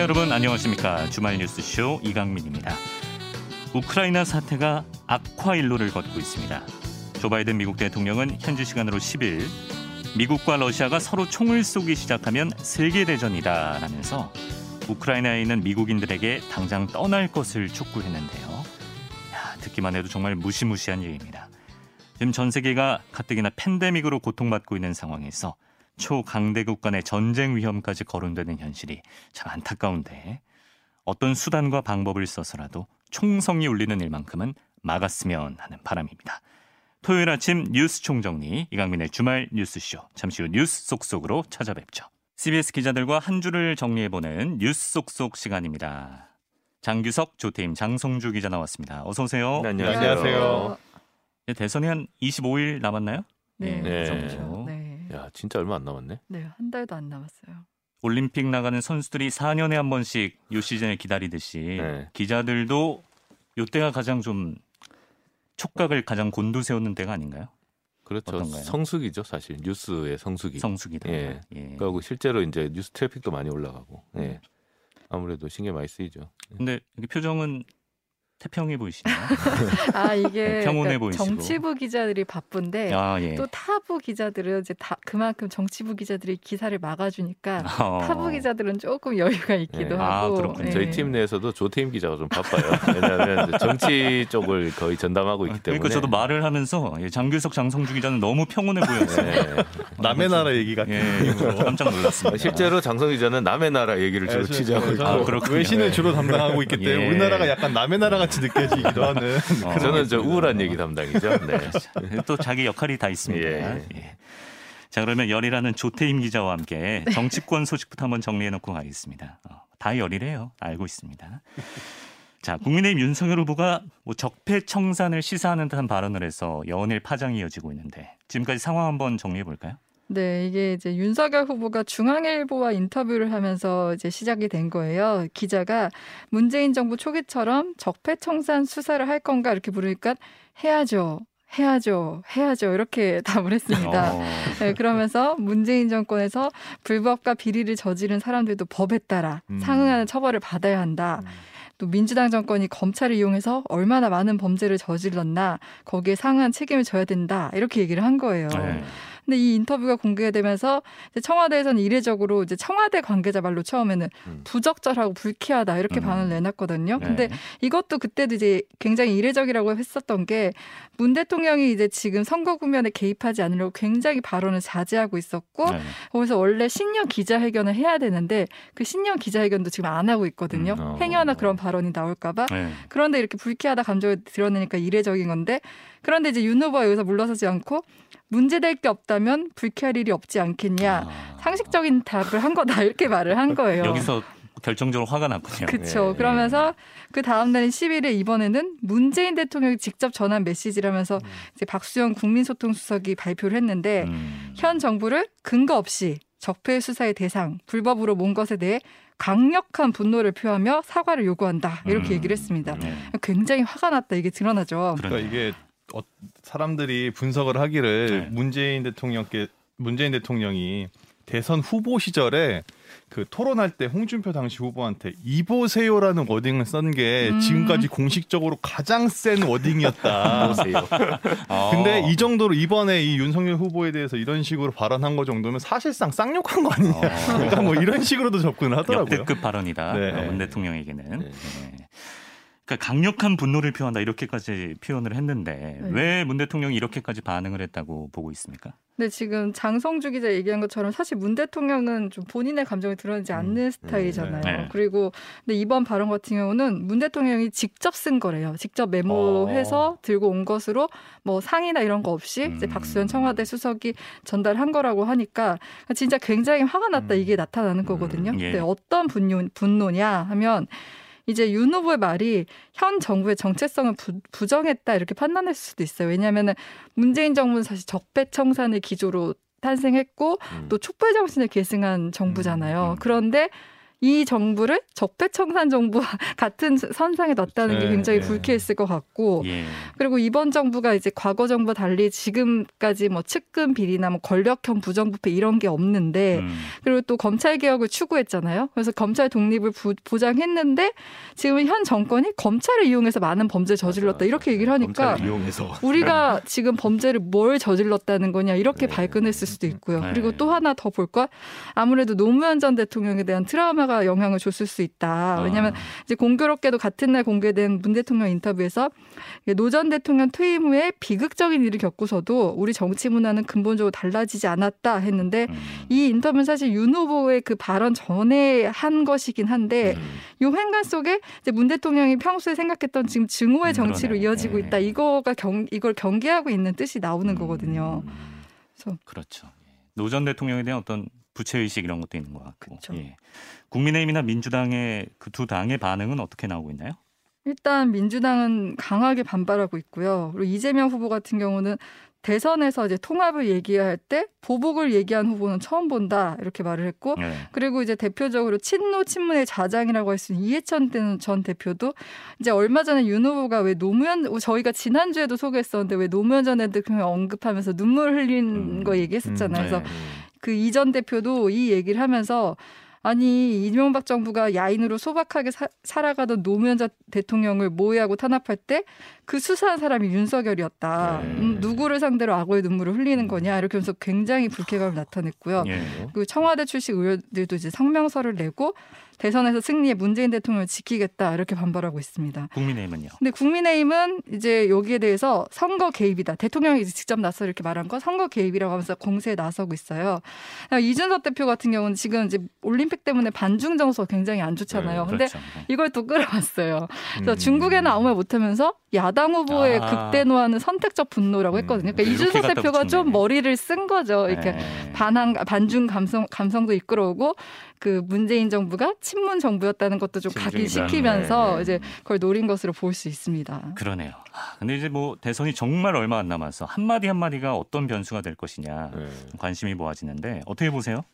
청취자 여러분 안녕하십니까 주말 뉴스쇼 이강민입니다. 우크라이나 사태가 악화 일로를 걷고 있습니다. 조 바이든 미국 대통령은 현지 시간으로 10일 미국과 러시아가 서로 총을 쏘기 시작하면 세계 대전이다라면서 우크라이나에 있는 미국인들에게 당장 떠날 것을 촉구했는데요. 야, 듣기만 해도 정말 무시무시한 얘기입니다. 지금 전 세계가 가뜩이나 팬데믹으로 고통받고 있는 상황에서 초강대국 간의 전쟁 위험까지 거론되는 현실이 참 안타까운데 어떤 수단과 방법을 써서라도 총성이 울리는 일만큼은 막았으면 하는 바람입니다. 토요일 아침 뉴스 총정리 이강민의 주말 뉴스쇼 잠시 후 뉴스 속속으로 찾아뵙죠. CBS 기자들과 한 주를 정리해보는 뉴스 속속 시간입니다. 장규석, 조태임, 장성주 기자 나왔습니다. 어서 오세요. 네, 안녕하세요. 안녕하세요. 대선이 한 25일 남았나요? 네. 예, 그 네. 네. 야, 진짜 얼마 안 남았네. 네, 한 달도 안 남았어요. 올림픽 나가는 선수들이 4년에 한 번씩 요 시즌을 기다리듯이 네. 기자들도 요때가 가장 좀 촉각을 가장 곤두세우는 때가 아닌가요? 그렇죠. 어떤가요? 성수기죠, 사실 뉴스의 성수기. 성수기다. 예. 예. 그리고 실제로 이제 뉴스 트래픽도 많이 올라가고. 예. 아무래도 신경 많이 쓰이죠. 근데 표정은 태평해 보이시네요. 아 이게 네, 평온해 그러니까 보이시고. 정치부 기자들이 바쁜데 아 예. 또 타부 기자들은 이제 다 그만큼 정치부 기자들이 기사를 막아주니까 어. 타부 기자들은 조금 여유가 있기도 네. 아, 하고. 그렇군요. 네. 저희 팀 내에서도 조태임 기자가 좀 바빠요. 왜냐하면 정치 쪽을 거의 전담하고 있기 때문에. 그러니까 저도 말을 하면서 예, 장규석, 장성주 기자는 너무 평온해 보였어요. 네. 남의 나라 얘기 같은 예, 깜짝 놀랐습니다. 실제로 장성 기자는 남의 나라 얘기를 주로 네, 취재하고 있고. 아, 그렇군요. 외신을 주로 담당하고 있기 때문에 예. 우리나라가 약간 남의 나라 같이 느껴지기도 하는 어, 저는 저 우울한 얘기 담당이죠. 네. 또 자기 역할이 다 있습니다. 예. 예. 자 그러면 열이라는 조태임 기자와 함께 정치권 소식부터 한번 정리해놓고 가겠습니다. 어, 다 열이래요. 알고 있습니다. 자 국민의힘 윤석열 후보가 뭐 적폐청산을 시사하는 듯한 발언을 해서 연일 파장이 이어지고 있는데 지금까지 상황 한번 정리해 볼까요? 네, 이게 이제 윤석열 후보가 중앙일보와 인터뷰를 하면서 이제 시작이 된 거예요. 기자가 문재인 정부 초기처럼 적폐청산 수사를 할 건가 이렇게 물으니까 해야죠. 해야죠. 해야죠. 이렇게 답을 했습니다. 어, 네, 그러면서 문재인 정권에서 불법과 비리를 저지른 사람들도 법에 따라 음. 상응하는 처벌을 받아야 한다. 또 민주당 정권이 검찰을 이용해서 얼마나 많은 범죄를 저질렀나 거기에 상응한 책임을 져야 된다. 이렇게 얘기를 한 거예요. 네. 근데 이 인터뷰가 공개되면서 청와대에서는 이례적으로 이제 청와대 관계자 말로 처음에는 음. 부적절하고 불쾌하다 이렇게 음. 반응을 내놨거든요. 근데 네. 이것도 그때도 이제 굉장히 이례적이라고 했었던 게 문 대통령이 이제 지금 선거 국면에 개입하지 않으려고 굉장히 발언을 자제하고 있었고 네. 거기서 원래 신년 기자회견을 해야 되는데 그 신년 기자회견도 지금 안 하고 있거든요. 음, 어. 행여나 그런 발언이 나올까봐. 네. 그런데 이렇게 불쾌하다 감정을 드러내니까 이례적인 건데 그런데 이제 윤 후보가 여기서 물러서지 않고 문제될 게 없다면 불쾌할 일이 없지 않겠냐. 아. 상식적인 답을 한 거다 이렇게 말을 한 거예요. 여기서 결정적으로 화가 났군요. 그렇죠. 예, 그러면서 그 다음 날인 10일에 이번에는 문재인 대통령이 직접 전한 메시지라면서 이제 박수영 국민소통수석이 발표를 했는데 음. 현 정부를 근거 없이 적폐 수사의 대상, 불법으로 몬 것에 대해 강력한 분노를 표하며 사과를 요구한다. 이렇게 음. 얘기를 했습니다. 네. 굉장히 화가 났다. 이게 드러나죠. 그러니까 이게 어, 사람들이 분석을 하기를 네. 문재인 대통령께 문재인 대통령이 대선 후보 시절에 그 토론할 때 홍준표 당시 후보한테 이보세요라는 워딩을 쓴게 음. 지금까지 공식적으로 가장 센 워딩이었다. 보세요. 아. 근데 이 정도로 이번에 이 윤석열 후보에 대해서 이런 식으로 발언한 거 정도면 사실상 쌍욕한 거 아니냐. 어. 그러니까 뭐 이런 식으로도 접근을 하더라고요. 역대급 발언이다. 네. 어, 문 대통령에게는. 네. 네. 그러니까 강력한 분노를 표한다 이렇게까지 표현을 했는데 네. 왜문 대통령이 이렇게까지 반응을 했다고 보고 있습니까? 근데 지금 장성주 기자 얘기한 것처럼 사실 문 대통령은 좀 본인의 감정을 드러내지 않는 스타일이잖아요. 네. 그리고 근데 이번 발언 같은 경우는 문 대통령이 직접 쓴 거래요. 직접 메모해서 들고 온 것으로 뭐 상의나 이런 거 없이 이제 음. 박수현 청와대 수석이 전달한 거라고 하니까 진짜 굉장히 화가 났다 이게 나타나는 거거든요. 예. 근데 어떤 분노, 분노냐 하면 이제 윤 후보의 말이 현 정부의 정체성을 부, 정했다 이렇게 판단할 수도 있어요. 왜냐하면 문재인 정부는 사실 적폐청산을 기조로 탄생했고 음. 또 촛불 정신을 계승한 정부잖아요. 음. 그런데 이 정부를 적폐청산 정부와 같은 선상에 놨다는 게 네, 굉장히 네. 불쾌했을 것 같고 예. 그리고 이번 정부가 이제 과거 정부 달리 지금까지 뭐 측근 비리나 뭐 권력형 부정부패 이런 게 없는데 음. 그리고 또 검찰 개혁을 추구했잖아요. 그래서 검찰 독립을 부, 보장했는데 지금 현 정권이 검찰을 이용해서 많은 범죄를 저질렀다 이렇게 얘기를 하니까 우리가 지금 범죄를 뭘 저질렀다는 거냐 이렇게 네. 발끈했을 수도 있고요. 네. 그리고 또 하나 더 볼 것 아무래도 노무현 전 대통령에 대한 트라우마가 영향을 줬을 수 있다. 왜냐하면 아. 이제 공교롭게도 같은 날 공개된 문 대통령 인터뷰에서 노 전 대통령 퇴임 후에 비극적인 일을 겪고서도 우리 정치 문화는 근본적으로 달라지지 않았다 했는데 음. 이 인터뷰는 사실 윤 후보의 그 발언 전에 한 것이긴 한데 음. 요 횡간 속에 이제 문 대통령이 평소에 생각했던 지금 증오의 음, 정치로 그러네. 이어지고 네. 있다. 이거가 경 이걸 경계하고 있는 뜻이 나오는 거거든요. 음. 그래서 그렇죠. 노 전 대통령에 대한 어떤 부채 의식 이런 것도 있는 것 같고. 그쵸. 예. 국민의힘이나 민주당의 그 두 당의 반응은 어떻게 나오고 있나요? 일단 민주당은 강하게 반발하고 있고요. 그리고 이재명 후보 같은 경우는 대선에서 이제 통합을 얘기할 때 보복을 얘기한 후보는 처음 본다 이렇게 말을 했고 네. 그리고 이제 대표적으로 친노 친문의 자장이라고 할 수 있는 이해찬 전 대표도 이제 얼마 전에 윤 후보가 왜 노무현 저희가 지난 주에도 소개했었는데 왜 노무현 전 대통령 언급하면서 눈물 흘린 음. 거 얘기했었잖아요. 네. 그래서 그 이전 대표도 이 얘기를 하면서 아니 이명박 정부가 야인으로 소박하게 사, 살아가던 노무현 전 대통령을 모의하고 탄압할 때 그 수사한 사람이 윤석열이었다. 네. 음, 누구를 상대로 악어의 눈물을 흘리는 거냐 이렇게 하면서 굉장히 불쾌감을 나타냈고요. 예. 그 청와대 출신 의원들도 이제 성명서를 내고 대선에서 승리해 문재인 대통령을 지키겠다 이렇게 반발하고 있습니다. 국민의힘은요. 근데 국민의힘은 이제 여기에 대해서 선거 개입이다. 대통령이 직접 나서 이렇게 말한 건 선거 개입이라고 하면서 공세에 나서고 있어요. 이준석 대표 같은 경우는 지금 이제 올림픽 때문에 반중 정서 굉장히 안 좋잖아요. 네, 근데 그렇죠. 네. 이걸 또 끌어왔어요. 그래서 음. 중국에는 아무 말 못하면서 야당 후보의 아. 극대노하는 선택적 분노라고 했거든요. 그러니까 음, 이렇게 이준석 대표가. 좀 머리를 쓴 거죠. 이렇게 네. 반항 반중 감성 감성도 이끌어오고 그 문재인 정부가 친문 정부였다는 것도 좀. 각인시키면서 네, 네. 이제 그걸 노린 것으로 볼 수 있습니다. 그러네요. 아, 근데 이제 뭐 대선이 정말 얼마 안 남아서 한 마디 한 마디가 어떤 변수가 될 것이냐 네. 관심이 모아지는데 어떻게 보세요?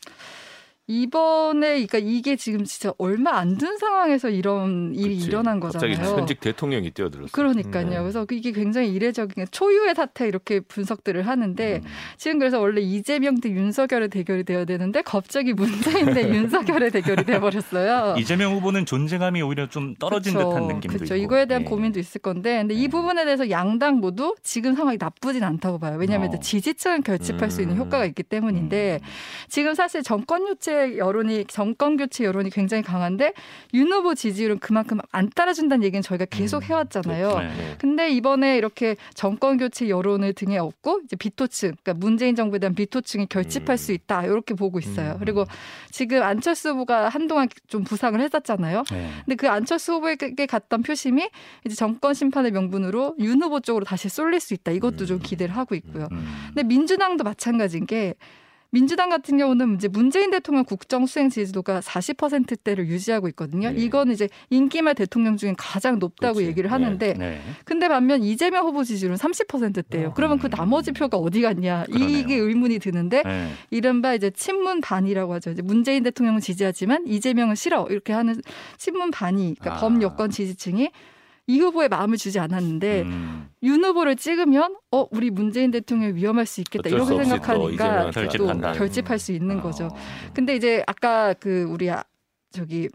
이번에 그러니까 이게 지금 진짜 얼마 안된 상황에서 이런 일이 그치. 일어난 갑자기 거잖아요. 현직 대통령이 뛰어들었어요. 그러니까요. 네. 그래서 이게 굉장히 이례적인 초유의 사태 이렇게 분석들을 하는데 음. 지금 그래서 원래 이재명 대 윤석열의 대결이 돼야 되는데 갑자기 문재인 대 윤석열의 대결이 돼버렸어요. 이재명 후보는 존재감이 오히려 좀 떨어진 그쵸. 듯한 느낌도 그쵸. 있고. 이거에 대한 예. 고민도 있을 건데, 근데 이 네. 부분에 대해서 양당 모두 지금 상황이 나쁘진 않다고 봐요. 왜냐하면 어. 이제 지지층을 결집할 수 있는 음. 효과가 있기 때문인데, 지금 사실 정권 교체 여론이 정권 교체 여론이 굉장히 강한데 윤 후보 지지율은 그만큼 안 따라준다는 얘기는 저희가 계속 음. 해왔잖아요. 네. 네. 근데 이번에 이렇게 정권 교체 여론을 등에 업고 이제 비토층, 그러니까 문재인 정부에 대한 비토층이 결집할 음. 수 있다 이렇게 보고 있어요. 음. 그리고 지금 안철수 후보가 한동안 좀 부상을 했었잖아요. 네. 근데 그 안철수 후보에게 갔던 표심이 이제 정권 심판의 명분으로 윤 후보 쪽으로 다시 쏠릴 수 있다. 이것도 좀 음. 기대를 하고 있고요. 음. 근데 민주당도 마찬가지인 게 민주당 같은 경우는 이제 문재인 대통령 국정 수행 지지도가 40%대를 유지하고 있거든요. 네. 이건 이제 인기말 대통령 중에 가장 높다고 그렇지. 얘기를 네. 하는데 네. 근데 반면 이재명 후보 지지율은 30%대예요. 그러면 그 나머지 표가 어디 갔냐? 그러네요. 이게 의문이 드는데 네. 이른바 이제 친문 반이라고 하죠. 이제 문재인 대통령을 지지하지만 이재명은 싫어 이렇게 하는 친문 반이 그러니까 아. 범 여권 지지층이 이 후보에 마음을 주지 않았는데 음. 윤 후보를 찍으면 어 우리 문재인 대통령이 위험할 수 있겠다 이렇게 생각하니까 또 결집한다. 결집할 수 있는 거죠. 어. 근데 이제 아까 그 우리 아, 저기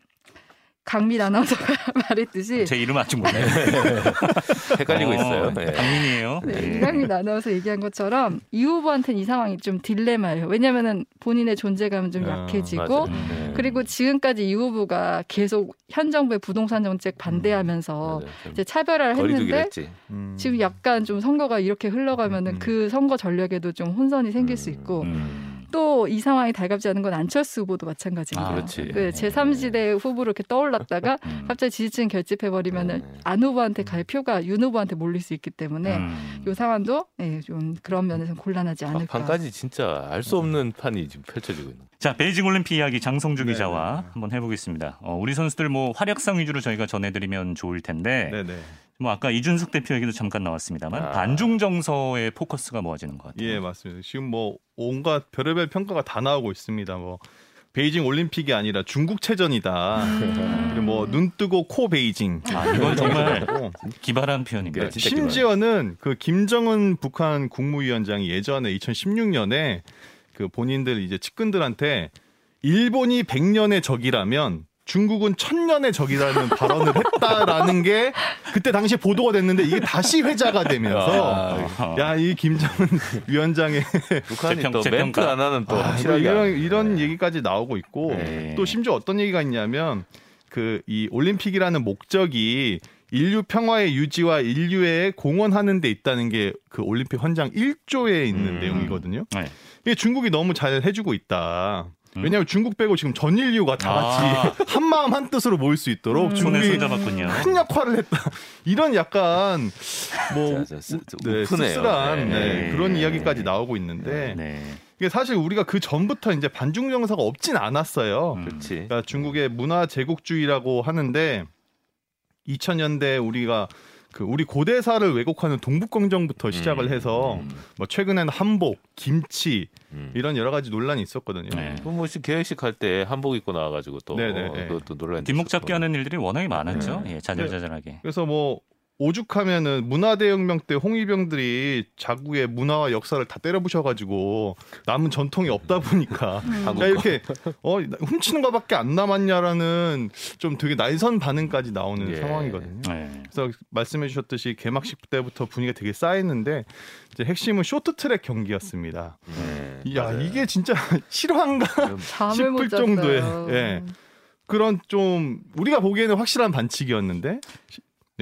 강민 아나운서가 말했듯이 제 이름 아직 몰라요. 헷갈리고 어, 있어요. 네. 강민이에요. 네, 예. 이강민 아나운서 얘기한 것처럼 이 후보한테는 이 상황이 좀 딜레마예요. 왜냐면은 본인의 존재감은 좀 아, 약해지고. 네. 그리고 지금까지 이 후보가 계속 현 정부의 부동산 정책 반대하면서. 좀 이제 차별화를 했는데. 음. 지금 약간 좀 선거가 이렇게 흘러가면은 음. 그 선거 전략에도 좀 혼선이 생길 수 있고 음. 또 이 상황이 달갑지 않은 건 안철수 후보도 마찬가지입니다. 아, 그렇지. 그 제3지대 후보로 이렇게 떠올랐다가 음. 갑자기 지지층 결집해버리면은 네. 안 후보한테 갈 표가 윤 후보한테 몰릴 수 있기 때문에 음. 이 상황도 예, 좀 그런 면에서 곤란하지 않을까. 막판까지 진짜 알 수 없는 판이 지금 펼쳐지고 있는. 자 베이징 올림픽 이야기 장성주 네, 기자와 네. 한번 해보겠습니다. 어, 우리 선수들 뭐 활약상 위주로 저희가 전해드리면 좋을 텐데 네네. 뭐 아까 이준석 대표 얘기도 잠깐 나왔습니다만 아. 반중 정서에 포커스가 모아지는 것 같아요. 예 맞습니다. 지금 뭐 온갖 별의별 평가가 다 나오고 있습니다. 뭐 베이징 올림픽이 아니라 중국 체전이다. 그리고 뭐 눈 뜨고 코 베이징. 아, 이건 정말 어. 기발한 표현입니다. 네, 진짜 심지어는 그 김정은 북한 국무위원장이 예전에 2016년에 그 본인들 이제 측근들한테 일본이 100년의 적이라면 중국은 천년의 적이라는 발언을 했다라는 게 그때 당시에 보도가 됐는데 이게 다시 회자가 되면서 아, 야이 김정은 위원장의 북한이 재평- 또. 멘트 하나는 또 아, 확실하게 이런 안- 이런 네. 얘기까지 나오고 있고 네. 또 심지어 어떤 얘기가 있냐면 그 이 올림픽이라는 목적이 인류 평화의 유지와 인류에 공헌하는 데 있다는 게 그 올림픽 헌장 1조에 있는 음. 내용이거든요. 네. 이게 중국이 너무 잘 해주고 있다. 음. 왜냐하면 중국 빼고 지금 전 인류가 다 아. 같이 한 마음 한 뜻으로 모일 수 있도록 음. 중국이. 큰 역할을 했다. 이런 약간 뭐 자, 자, 쓰- 네. 씁쓸한 네. 네, 네. 그런 이야기까지 나오고 있는데 네. 이게 사실 우리가 그 전부터 이제 반중 정서가 없진 않았어요. 음. 그렇지. 그러니까 중국의 문화 제국주의라고 하는데 2000년대 우리가 그 우리 고대사를 왜곡하는 동북공정부터 시작을 음, 해서 음, 뭐 최근에는 한복, 김치 음. 이런 여러 가지 논란이 있었거든요. 네. 그 뭐시 개회식 할 때 한복 입고 나와가지고 또 네네, 어, 네. 그것도 논란. 뒷목 잡기 하는 일들이 워낙에 많았죠. 예, 자잘자잘하게. 그래서 뭐 오죽하면은 문화대혁명 때 홍위병들이 자국의 문화와 역사를 다 때려부셔가지고 남은 전통이 없다 보니까 야 이렇게 어 훔치는 거밖에 안 남았냐라는 좀 되게 날선 반응까지 나오는 예. 상황이거든요. 네. 그래서 말씀해 주셨듯이 개막식 때부터 분위기가 되게 쌓였는데 이제 핵심은 쇼트트랙 경기였습니다. 네, 야 맞아요. 이게 진짜 실화인가 싶을. 정도의, 예. 그런 좀 우리가 보기에는 확실한 반칙이었는데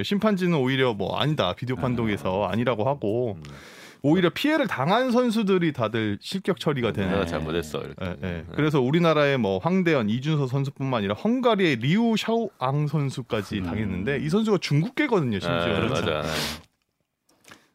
심판진은 오히려 뭐 아니다 비디오 판독에서 아니라고 하고 음. 오히려 피해를 당한 선수들이 다들 실격 처리가 되는 내가 잘못했어. 이렇게. 예, 예. 그래서 우리나라의 뭐 황대현, 이준서 선수뿐만 아니라 헝가리의 리우 샤오앙 선수까지 음. 당했는데 이 선수가 중국계거든요, 심지어. 아, 그렇죠. 맞아.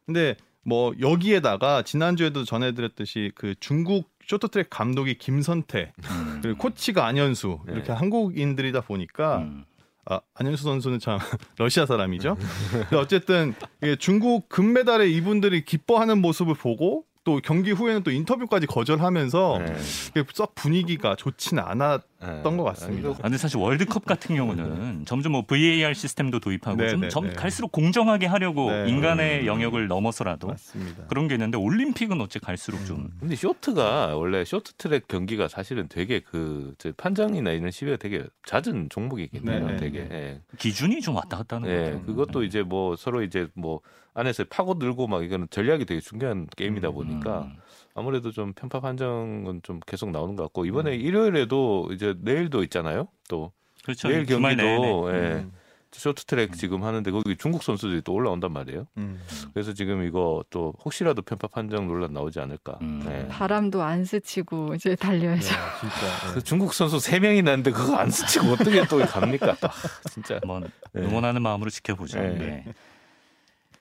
근데 뭐 여기에다가 지난주에도 전해드렸듯이 그 중국 쇼트트랙 감독이 김선태 음. 그리고 코치가 안현수 네. 이렇게 한국인들이다 보니까 음. 아, 안현수 선수는 참 러시아 사람이죠. 근데 어쨌든 중국 금메달에 이분들이 기뻐하는 모습을 보고 또 경기 후에는 또 인터뷰까지 거절하면서 네. 썩 분위기가 좋지는 않았던 네. 것 같습니다. 아니, 아, 근데 사실 월드컵 같은 경우는 점점 뭐 VAR 시스템도 도입하고 네, 좀 네, 점, 네. 갈수록 공정하게 하려고 네. 인간의 음. 영역을 넘어서라도 맞습니다. 그런 게 있는데 올림픽은 어째 갈수록 좀 근데 쇼트가 원래 쇼트트랙 경기가 사실은 되게 그저 판정이나 이런 시비가 되게 잦은 종목이긴 해요. 네, 되게. 네. 예. 기준이 좀 왔다 갔다 하는 예, 거죠. 그것도 이제 뭐 서로 이제 뭐 안에서 파고 들고 막 이거는 전략이 되게 중요한 게임이다 음, 보니까 음. 아무래도 좀 편파 판정은 좀 계속 나오는 것 같고 이번에 음. 일요일에도 이제 내일도 있잖아요. 또 그렇죠. 내일. 경기도 예, 음, 쇼트트랙 지금 하는데 거기 중국 선수들이 또 올라온단 말이에요. 음. 그래서 지금 이거 또 혹시라도 편파 판정 논란 나오지 않을까. 음. 예. 바람도 안 스치고 이제 네, 달려야죠. 진짜. 그 중국 선수 세 명이 났는데 그거 안 스치고 어떻게 또 갑니까? 아, 진짜. 한번 네. 응원하는 마음으로 지켜보죠. 네. 네.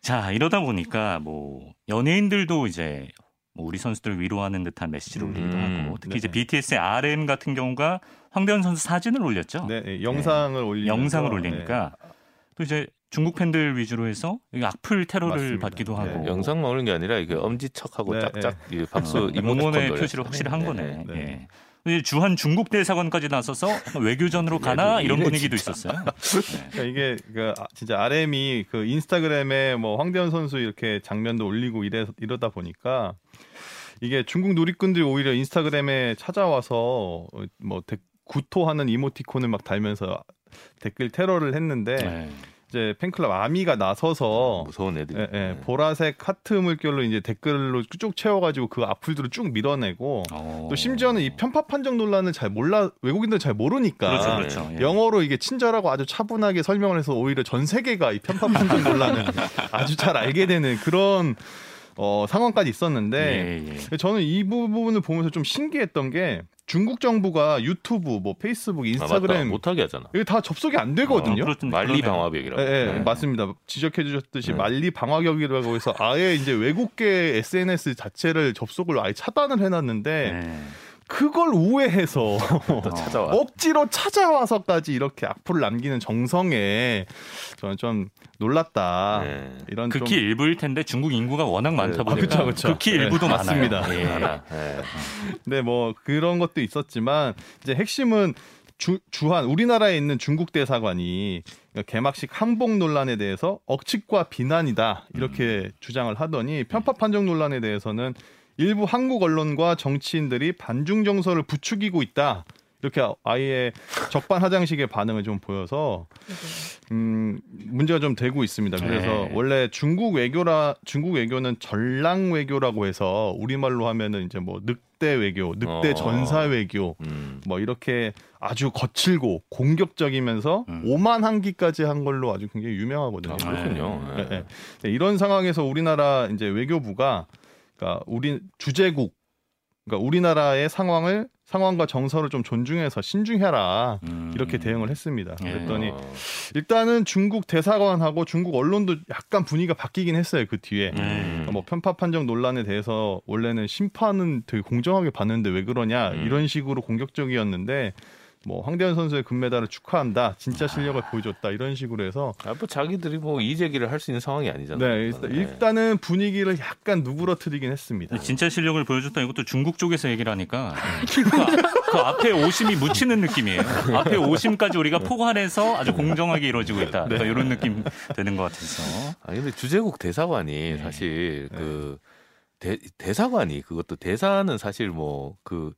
자 이러다 보니까 뭐 연예인들도 이제 뭐 우리 선수들 위로하는 듯한 메시지를 올리기도 음, 하고 특히 네. 이제 BTS의 RM 같은 경우가 황대현 선수 사진을 올렸죠. 네, 네, 영상을 영상을 네. 올리니까 또 이제 중국 팬들 위주로 해서 악플 테러를 맞습니다. 받기도 네, 하고 영상만 오는 게 아니라 이게 엄지척하고 네, 짝짝 이 박수 어, 이모티콘 응원의. 표시를 확실히 한 네, 거네. 네. 예. 주한 중국 대사관까지 나서서 외교전으로 가나 이래, 이런 분위기도 진짜. 있었어요. 네. 그러니까 이게 그 아, 진짜 RM이 그 인스타그램에 뭐 황대현 선수 이렇게 장면도 올리고 이래 이러다 보니까 이게 중국 누리꾼들이 오히려 인스타그램에 찾아와서 어, 뭐 데- 구토하는 이모티콘을 막 달면서 댓글 테러를 했는데 네. 이제 팬클럽 아미가 나서서 무서운 애들. 예, 예, 보라색 하트 물결로 이제 댓글로 쭉 채워가지고 그 악플들을 쭉 밀어내고 어. 또 심지어는 이 편파 판정 논란을 잘 몰라 외국인들 잘 모르니까 그렇죠, 그렇죠. 예. 영어로 이게 친절하고 아주 차분하게 설명을 해서 오히려 전 세계가 이 편파 판정 논란을 아주 잘 알게 되는 그런 어, 상황까지 있었는데 예, 예. 저는 이 부분을 보면서 좀 신기했던 게 중국 정부가 유튜브, 뭐 페이스북, 아. 인스타그램 못하게 하잖아. 이게 다 접속이 안 되거든요. 어, 그렇던데 만리 그러네요. 방화벽이라고. 예, 예, 네. 맞습니다. 지적해 주셨듯이 네. 만리 방화격이라고 해서 아예 이제 외국계 SNS 자체를 접속을 아예 차단을 해놨는데 네. 그걸 우회해서 또 찾아와. 억지로 찾아와서까지 이렇게 악플을 남기는 정성에 저는 좀 놀랐다. 네. 이런 극히 좀 일부일 텐데 중국 인구가 워낙 많다 네. 보니까 아, 그쵸, 그쵸. 극히 네, 일부도 맞습니다. 예. 하나. 예. 네, 뭐 그런 것도 있었지만 이제 핵심은 주, 주한 우리나라에 있는 중국 대사관이 개막식 한복 논란에 대해서 억측과 비난이다 이렇게 주장을 하더니 편파 판정 논란에 대해서는 일부 한국 언론과 정치인들이 반중 정서를 부추기고 있다. 이렇게 아예 적반하장식의 반응을 좀 보여서 음, 문제가 좀 되고 있습니다. 그래서 네. 원래 중국 외교라 중국 외교는 전랑 외교라고 해서 우리말로 하면은 이제 뭐 늑대 외교, 늑대 어. 전사 외교 음. 뭐 이렇게 아주 거칠고 공격적이면서 음. 오만한 기까지 한 걸로 아주 굉장히 유명하거든요. 아, 그렇군요. 네, 네. 네, 이런 상황에서 우리나라 이제 외교부가 그러니까 우리 주재국 그러니까 우리나라의 상황을 상황과 정서를 좀 존중해서 신중해라 음. 이렇게 대응을 했습니다. 예. 그랬더니 어. 일단은 중국 대사관하고 중국 언론도 약간 분위기가 바뀌긴 했어요 그 뒤에. 음. 그러니까 뭐 편파 판정 논란에 대해서 원래는 심판은 되게 공정하게 봤는데 왜 그러냐 음. 이런 식으로 공격적이었는데 뭐 황대현 선수의 금메달을 축하한다 진짜 실력을 보여줬다 이런 식으로 해서 아, 뭐 자기들이 뭐 이재기를 할 수 있는 상황이 아니잖아요. 네 일단, 일단은 분위기를 약간 누그러뜨리긴 했습니다. 진짜 실력을 보여줬다 이것도 중국 쪽에서 얘기를 하니까 그, 그 앞에 오심이 묻히는 느낌이에요. 앞에 오심까지 우리가 포괄해서 아주 공정하게 이루어지고 있다. 네. 이런 느낌 되는 것 같아서. 아 근데 주재국 대사관이 네. 사실 그 대, 대사관이 그것도 대사는 사실 뭐그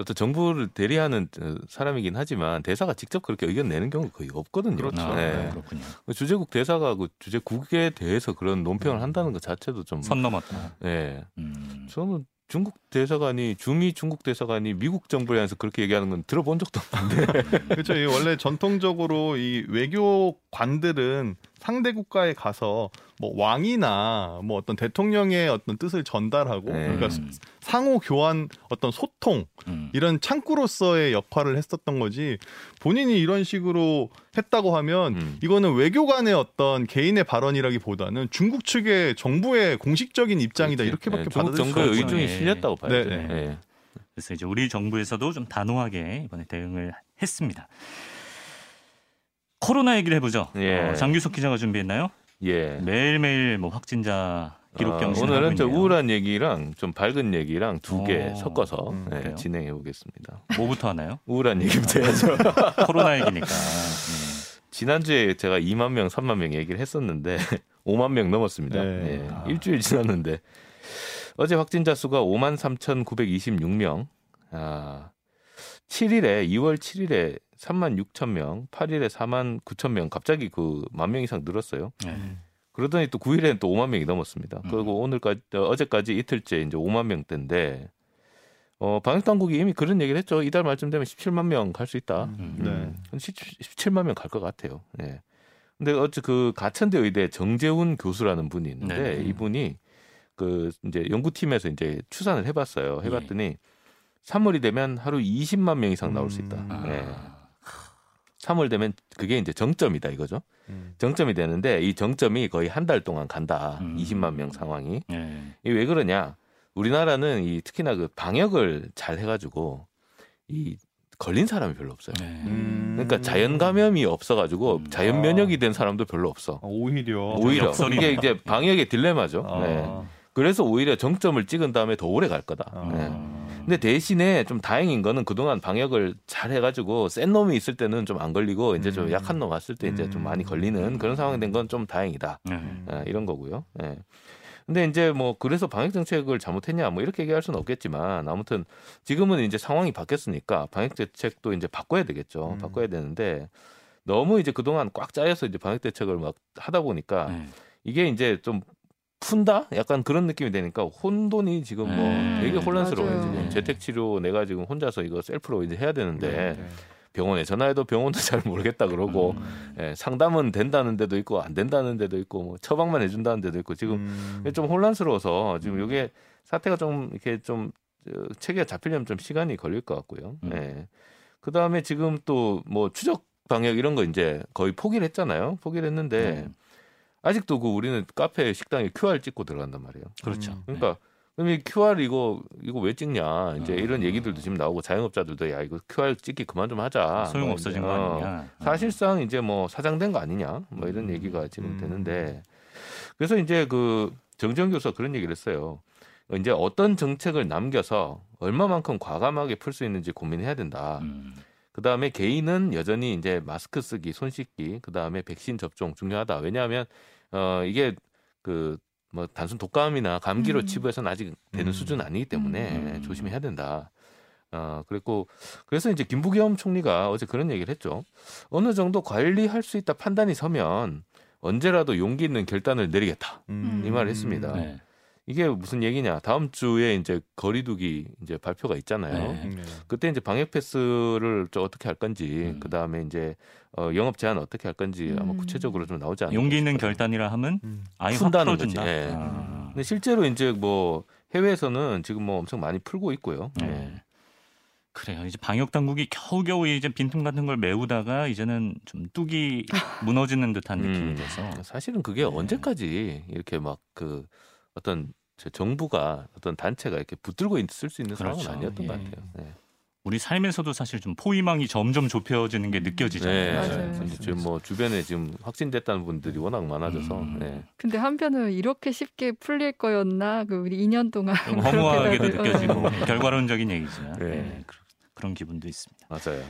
어떤 정부를 대리하는 어, 사람이긴 하지만 대사가 직접 그렇게 의견 내는 경우 거의 없거든요. 그렇죠. 아, 네. 그렇군요. 주재국 대사가 그 주재국에 대해서 그런 논평을 한다는 것 자체도 좀 선 넘었다. 예. 음. 저는 중국 대사관이 중미 중국 대사관이 미국 정부에 대해서 그렇게 얘기하는 건 들어본 적도 없는데. 그렇죠. 이 원래 전통적으로 이 외교관들은 상대 국가에 가서 뭐 왕이나 뭐 어떤 대통령의 어떤 뜻을 전달하고 네. 그러니까 음. 상호 교환 어떤 소통 음. 이런 창구로서의 역할을 했었던 거지 본인이 이런 식으로 했다고 하면 음. 이거는 외교관의 어떤 개인의 발언이라기보다는 중국 측의 정부의 공식적인 입장이다 이렇게밖에 예, 중국 받아들일 수 정부의 없죠. 의중이 예. 실렸다고 봐야죠. 네, 네. 예. 그래서 이제 우리 정부에서도 좀 단호하게 이번에 대응을 했습니다. 코로나 얘기를 해보죠. 예. 어, 장규석 기자가 준비했나요? 예. 매일매일 뭐 확진자 기록 아, 경신 오늘은 좀 우울한 얘기랑 좀 밝은 얘기랑 두개 오, 섞어서 음, 예, 그래요? 진행해 보겠습니다. 뭐부터 하나요? 우울한 얘기부터 해야죠. 코로나 얘기니까. 네. 지난주에 제가 2만 명, 3만 명 얘기를 했었는데 5만 명 넘었습니다. 네. 예, 아. 일주일 지났는데 어제 확진자 수가 5만 3,926명. 아, 7일에 2월 7일에 3만 6천 명, 8일에 4만 9천 명 갑자기 그 만 명 이상 늘었어요. 네. 그러더니 또 9일에는 또 5만 명이 넘었습니다. 음. 그리고 오늘까지 어, 어제까지 이틀째 이제 5만 명대인데 어, 방역 당국이 이미 그런 얘기를 했죠. 이달 말쯤 되면 17만 명 갈 수 있다. 음. 네. 17만 명 갈 것 같아요. 예. 근데 어째 그 가천대 의대 정재훈 교수라는 분이 있는데 네. 이분이 그 이제 연구팀에서 이제 추산을 해봤어요. 예. 해봤더니 3월이 되면 하루 20만 명 이상 나올 수 있다. 음. 아. 예. 3월 되면 그게 이제 정점이다 이거죠. 음. 정점이 되는데 이 정점이 거의 한 달 동안 간다. 음. 20만 명 상황이. 네. 이게 왜 그러냐? 우리나라는 이 특히나 그 방역을 잘 해가지고 이 걸린 사람이 별로 없어요. 네. 음. 그러니까 자연 감염이 없어가지고 음. 자연 면역이 된 사람도 별로 없어. 아, 오히려 오히려. 이게 이제 방역의 딜레마죠. 아. 네. 그래서 오히려 정점을 찍은 다음에 더 오래 갈 거다. 아. 네. 음. 근데 대신에 좀 다행인 거는 그동안 방역을 잘 해가지고 센 놈이 있을 때는 좀 안 걸리고 이제 좀 음. 약한 놈 왔을 때 이제 좀 많이 걸리는 그런 상황이 된 건 좀 다행이다. 네. 예, 이런 거고요. 예. 근데 이제 뭐 그래서 방역 정책을 잘못했냐 뭐 이렇게 얘기할 수는 없겠지만 아무튼 지금은 이제 상황이 바뀌었으니까 방역 대책도 이제 바꿔야 되겠죠. 음. 바꿔야 되는데 너무 이제 그동안 꽉 짜여서 이제 방역 대책을 막 하다 보니까 네. 이게 이제 좀 푼다? 약간 그런 느낌이 되니까 혼돈이 지금 뭐 음. 되게 혼란스러워요. 맞아요. 지금 네. 재택 치료 내가 지금 혼자서 이거 셀프로 이제 해야 되는데 네. 병원에 전화해도 병원도 잘 모르겠다 그러고 음. 예, 상담은 된다는 데도 있고 안 된다는 데도 있고 뭐 처방만 해준다는 데도 있고 지금 음. 좀 혼란스러워서 지금 이게 사태가 좀 이렇게 좀 어, 체계가 잡히려면 좀 시간이 걸릴 것 같고요. 음. 예. 그 다음에 지금 또 뭐 추적 방역 이런 거 이제 거의 포기를 했잖아요. 포기를 했는데 음. 아직도 그 우리는 카페 식당에 QR 찍고 들어간단 말이에요. 그렇죠. 음. 그러니까 그럼 이 QR 이거 이거 왜 찍냐 이제 어. 이런 얘기들도 지금 나오고 자영업자들도 야 이거 QR 찍기 그만 좀 하자. 소용 뭐 없어진 이제, 거 어, 아니냐. 사실상 이제 뭐 사장된 거 아니냐 뭐 이런 음. 얘기가 지금 음. 되는데 그래서 이제 그 정정 교수가 그런 얘기를 했어요. 이제 어떤 정책을 남겨서 얼마만큼 과감하게 풀 수 있는지 고민해야 된다. 음. 그 다음에 개인은 여전히 이제 마스크 쓰기, 손 씻기, 그 다음에 백신 접종 중요하다. 왜냐하면 어 이게 그 뭐 단순 독감이나 감기로 음. 치부해서는 아직 되는 음. 수준은 아니기 때문에 음. 조심해야 된다. 어 그리고 그래서 이제 김부겸 총리가 어제 그런 얘기를 했죠. 어느 정도 관리할 수 있다 판단이 서면 언제라도 용기 있는 결단을 내리겠다. 음. 이 말을 했습니다. 네. 이게 무슨 얘기냐? 다음 주에 이제 거리두기 이제 발표가 있잖아요. 네. 네. 그때 이제 방역 패스를 좀 어떻게 할 건지, 음. 그 다음에 이제 어, 영업 제한 어떻게 할 건지 아마 음. 구체적으로 좀 나오지 않을까. 용기 있는 싶어요. 결단이라 하면 음. 아예 확 푼다는. 거지. 예. 아. 근데 실제로 이제 뭐 해외에서는 지금 뭐 엄청 많이 풀고 있고요. 네. 네. 그래요. 이제 방역 당국이 겨우겨우 이제 빈틈 같은 걸 메우다가 이제는 좀 뚝이 무너지는 듯한 느낌이 음. 돼서 사실은 그게 네. 언제까지 이렇게 막그 어떤 저 정부가 어떤 단체가 이렇게 붙들고 있을 수 있는 그렇죠. 상황은 아니었던 것 예. 같아요. 네. 우리 삶에서도 사실 좀 포위망이 점점 좁혀지는 게 느껴지잖아요. 네. 맞아요. 지금 뭐 주변에 지금 확진됐다는 분들이 워낙 많아져서 음. 네. 근데 한편으로 이렇게 쉽게 풀릴 거였나? 그 우리 2년 동안 허무하게도 느껴지고 어. 결과론적인 얘기지만 네. 네, 그- 그런 기분도 있습니다. 맞아요.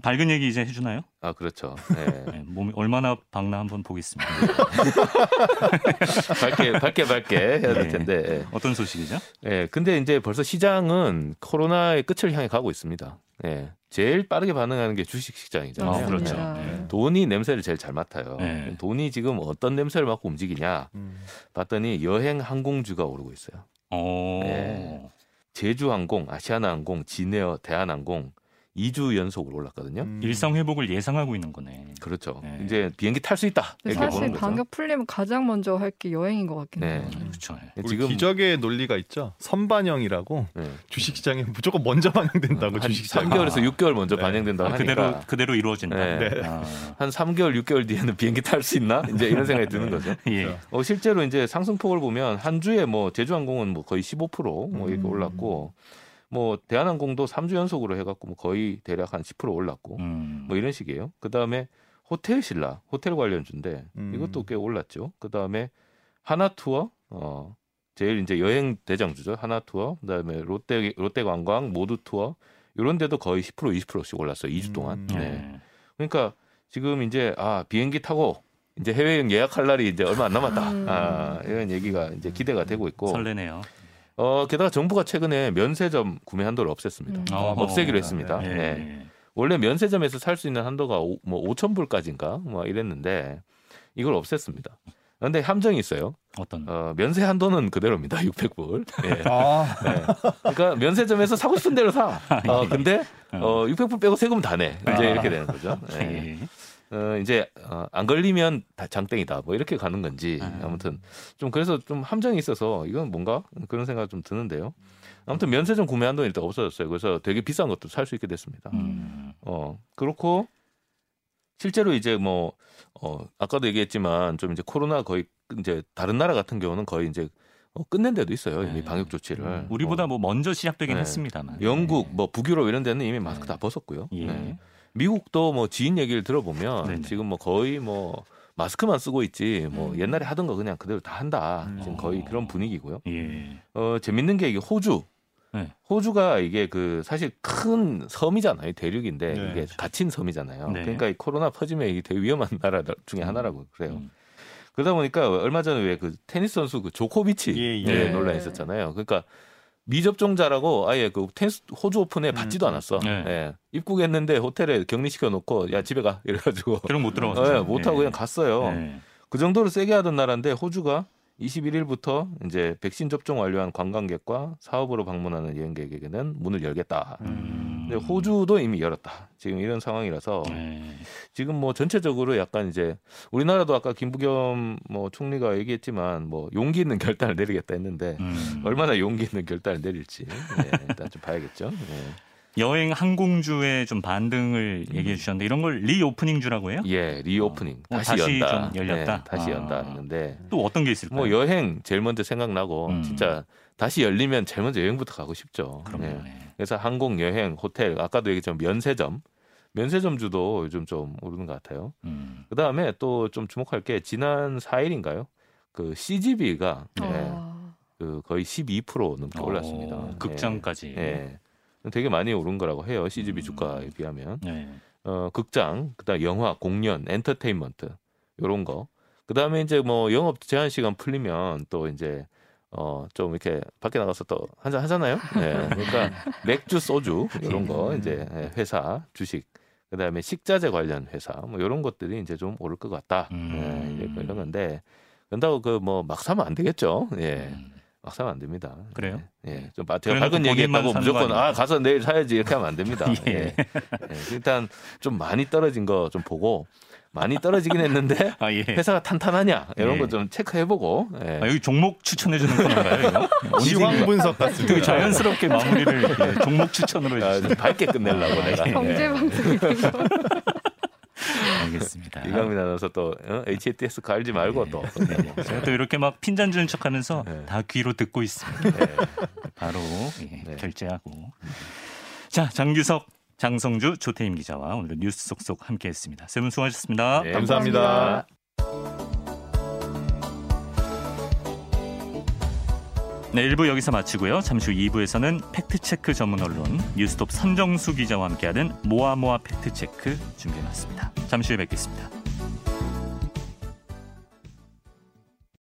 밝은 얘기 이제 해주나요? 아 그렇죠. 네. 네, 몸이 얼마나 밝나 한번 보겠습니다. 밝게 밝게 밝게 해야 될 네. 텐데. 예. 어떤 소식이죠? 예, 근데 이제 벌써 시장은 코로나의 끝을 향해 가고 있습니다. 예, 제일 빠르게 반응하는 게 주식 시장이잖아요. 아, 그렇죠. 맞습니다. 네. 돈이 냄새를 제일 잘 맡아요. 네. 돈이 지금 어떤 냄새를 맡고 움직이냐 음. 봤더니 여행 항공주가 오르고 있어요. 어, 네. 제주항공, 아시아나항공, 진에어, 대한항공 2주 연속으로 올랐거든요. 음. 일상 회복을 예상하고 있는 거네. 그렇죠. 네. 이제 비행기 탈 수 있다 사실. 방역 풀리면 가장 먼저 할 게 여행인 것 같긴 네. 해요. 그렇죠. 네. 지금 기적의 논리가 있죠. 선반영이라고 네. 주식시장에 무조건 먼저 반영된다고 한 주식시장. 3개월에서 6개월 먼저 네. 반영된다고 아, 하니까 그대로 그대로 이루어진다. 네. 네. 아, 한 3개월, 6개월 뒤에는 비행기 탈 수 있나? 이제 이런 생각이 드는 거죠. 예. 어, 실제로 이제 상승폭을 보면 한 주에 뭐 제주항공은 뭐 거의 15%뭐 이렇게 음. 올랐고 뭐 대한항공도 3주 연속으로 해갖고 뭐 거의 대략 한 10% 올랐고 음. 뭐 이런 식이에요. 그 다음에 호텔 신라 호텔 관련주인데 음. 이것도 꽤 올랐죠. 그 다음에 하나투어 어 제일 이제 여행 대장주죠. 하나투어 그다음에 롯데 롯데관광 모두투어 이런 데도 거의 10% 20%씩 올랐어요. 2주 동안. 음. 네. 네. 그러니까 지금 이제 아 비행기 타고 이제 해외여행 예약할 날이 이제 얼마 안 남았다. 음. 아 이런 얘기가 이제 기대가 되고 있고 설레네요. 어 게다가 정부가 최근에 면세점 구매 한도를 없앴습니다. 음. 어, 없애기로 어, 했습니다. 예. 네. 원래 면세점에서 살 수 있는 한도가 오, 뭐 5천 불까지인가 뭐 이랬는데 이걸 없앴습니다. 그런데 함정이 있어요. 어떤? 어, 면세 한도는 그대로입니다. 600불. 예. 아, 네. 그러니까 면세점에서 사고 싶은 대로 사. 어, 근데 어, 600불 빼고 세금 다 내. 이제 아. 이렇게 되는 거죠. 네. 예. 어, 이제 어, 안 걸리면 다 장땡이다. 뭐 이렇게 가는 건지 아. 아무튼 좀 그래서 좀 함정이 있어서 이건 뭔가 그런 생각 좀 드는데요. 아무튼 면세점 구매 한도는 일단 없어졌어요. 그래서 되게 비싼 것도 살 수 있게 됐습니다. 음. 어 그렇고 실제로 이제 뭐 어, 아까도 얘기했지만 좀 이제 코로나 거의 이제 다른 나라 같은 경우는 거의 이제 어, 끝낸 데도 있어요. 이미 네. 방역 조치를. 음. 우리보다 어, 뭐 먼저 시작되긴 네. 했습니다만. 영국 네. 뭐 북유럽 이런 데는 이미 마스크 네. 다 벗었고요. 예. 네. 미국도 뭐 지인 얘기를 들어보면 네네. 지금 뭐 거의 뭐 마스크만 쓰고 있지 뭐 음. 옛날에 하던 거 그냥 그대로 다 한다. 음. 지금 거의 어. 그런 분위기고요. 예. 어 재밌는 게 이게 호주. 네. 호주가 이게 그 사실 큰 섬이잖아요. 대륙인데 네. 이게 갇힌 섬이잖아요. 네. 그러니까 이 코로나 퍼지면 이게 되게 위험한 나라 중에 음. 하나라고 그래요. 음. 그러다 보니까 얼마 전에 왜 그 테니스 선수 그 조코비치 예, 예, 예. 논란이 있었잖아요. 그러니까 미접종자라고 아예 그 테니스 호주 오픈에 음. 받지도 않았어. 네. 예. 입국했는데 호텔에 격리시켜 놓고 야 집에 가 이래가지고 그럼 못 들어갔죠. 예, 못 하고 그냥 갔어요. 네. 그 정도로 세게 하던 나라인데 호주가 21일부터 이제 백신 접종 완료한 관광객과 사업으로 방문하는 여행객에게는 문을 열겠다. 음. 근데 호주도 이미 열었다. 지금 이런 상황이라서 네. 지금 뭐 전체적으로 약간 이제 우리나라도 아까 김부겸 뭐 총리가 얘기했지만 뭐 용기 있는 결단을 내리겠다 했는데 음. 얼마나 용기 있는 결단을 내릴지 네, 일단 좀 봐야겠죠. 네. 여행 항공주의 좀 반등을 얘기해 주셨는데 이런 걸 reopening주라고 해요? 예, reopening 어, 다시, 다시 연다. 좀 열렸다? 네, 다시 아. 연다 했는데 또 어떤 게 있을까요? 뭐 여행 제일 먼저 생각나고 음. 진짜 다시 열리면 제일 먼저 여행부터 가고 싶죠. 그럼요. 네. 네. 그래서 항공, 여행, 호텔 아까도 얘기했지만 면세점, 면세점주도 요즘 좀 오르는 것 같아요. 음. 그 다음에 또 좀 주목할 게 지난 4일인가요? 그 CGV가 어. 그 거의 12% 넘게 올랐습니다. 어, 극장까지. 예. 예. 되게 많이 오른 거라고 해요. CGV 음. 주가에 비하면. 네. 어, 극장, 그다음 영화, 공연, 엔터테인먼트 요런 거. 그다음에 이제 뭐 영업 제한 시간 풀리면 또 이제 어 좀 이렇게 밖에 나가서 또 한잔 하잖아요. 네. 그러니까 맥주, 소주 이런 거 이제 예, 회사 주식 그다음에 식자재 관련 회사 뭐 이런 것들이 이제 좀 오를 것 같다. 음. 예, 이제 이런 건데 그런다고 그 뭐 막 사면 안 되겠죠. 예. 음. 막 사면 안 됩니다. 그래요? 예. 예. 좀 바- 제가 밝은 얘기했다고 무조건? 아 가서 내일 사야지 이렇게 하면 안 됩니다. 예. 예. 예. 일단 좀 많이 떨어진 거 좀 보고 많이 떨어지긴 했는데 아 예. 회사가 탄탄하냐 이런 예. 거좀 체크해보고 예. 아, 여기 종목 추천해 주는 건가요? 시황 분석 같습니다. 되게 자연스럽게 마무리를 예, 종목 추천으로 아, 해주시죠. 좀 밝게 끝내려고 내가 경제 예. 방송이. 알겠습니다. 이강민 아나운서 또 어? HATS 갈지 말고 또 네. 제가 또 이렇게 막 핀잔 주는 척하면서 네. 다 귀로 듣고 있습니다. 예. 바로 예, 네. 결제하고. 자, 장규석, 장성주, 조태임 기자와 오늘 뉴스 속속 함께했습니다. 세 분 수고하셨습니다. 네, 감사합니다. 네, 1부 여기서 마치고요. 잠시 후 2부에서는 팩트체크 전문 언론 뉴스톱 선정수 기자와 함께하는 모아모아 팩트체크 준비해놨습니다. 잠시 후에 뵙겠습니다.